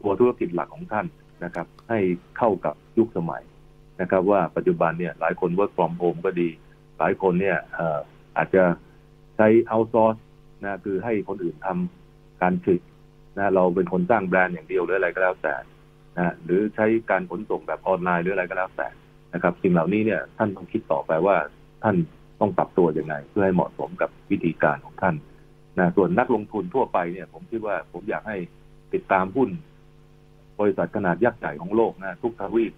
ตัวธุรกิจหลักของท่านนะครับ ให้เข้ากับยุคสมัยนะครับ ว่าปัจจุบันเนี่ยหลายคน work from home ก็ดี หลายคนเนี่ยเอ่ออาจจะใช้ outsource นะคือให้คนอื่นทำการผลิต นะเราเป็นคนสร้างแบรนด์อย่างเดียวหรืออะไรก็แล้วแต่นะหรือใช้การขนส่งแบบออนไลน์หรืออะไรก็แล้วแต่นะครับ สิ่งเหล่านี้เนี่ยท่านต้องคิดต่อไปว่าท่านต้องปรับตัวยังไง เพื่อให้เหมาะสมกับวิธีการของท่านนะส่วนนักลงทุนทั่วไปเนี่ย ผมคิดว่าผมอยากให้ติดตามหุ้น บริษัทขนาดยักษ์ใหญ่ของโลกนะทุกทวีป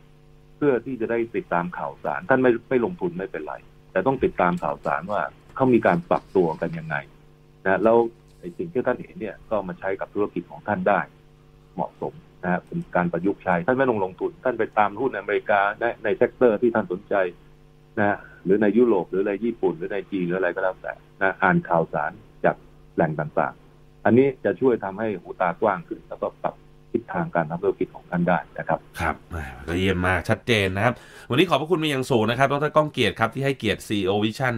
เพื่อที่จะได้ติดตามข่าวสาร ท่านไม่ไม่ลงทุนไม่เป็นไร แต่ต้องติดตามข่าวสารว่าเขามีการปรับตัวกันยังไงนะแล้ว ไอ้สิ่งที่ท่านเห็นเนี่ยก็มาใช้กับธุรกิจของท่านได้ เหมาะสมนะฮะเป็นการประยุกต์ใช้ท่านไม่ลงลงทุน ท่านไปตามหุ้นอเมริกาในใน sector ที่ท่านสนใจนะหรือในยุโรปหรือในญี่ปุ่น หรือในจีนหรืออะไรก็แล้วแต่นะอ่านข่าวสารจากแหล่งต่างๆ อันนี้จะช่วยทำให้หูตากว้างขึ้น แล้วก็ปรับทิศทางการทำธุรกิจของท่านได้นะครับ ครับก็เยี่ยมมากชัดเจนนะครับ วันนี้ขอบพระคุณเป็นอย่างสูงนะครับดรก้องเกียรติครับที่ให้เกียรติ CEO Vision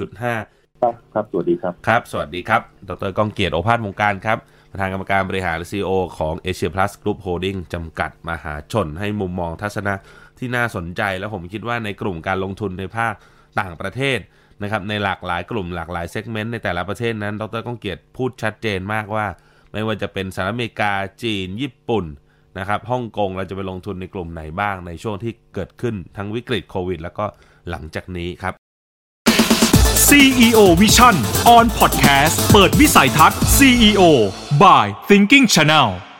96.5 ครับครับ สวัสดีครับ ครับ สวัสดีครับ ดรก้องเกียรติโอภาสวงการครับ ประธานกรรมการบริหาร CEO ของ Asia Plus Group Holding จำกัดมหาชน ให้มุมมองทัศนะที่น่าสนใจ แล้วผมคิดว่าในกลุ่มการลงทุนในภาคต่างประเทศนะครับในหลากหลายกลุ่มหลากหลายเซกเมนต์ในแต่ละประเทศนั้น ดรก้องเกียรติพูดชัดเจนมากว่า ไม่ว่าจะเป็นสหรัฐอเมริกาจีน ญี่ปุ่นนะครับฮ่องกงเราจะไปลงทุนในกลุ่มไหนบ้างในช่วงที่เกิดขึ้นทั้งวิกฤตโควิด แล้วก็หลังจากนี้ครับ CEO Vision on Podcast เปิดวิสัยทัศน์ CEO by Thinking Channel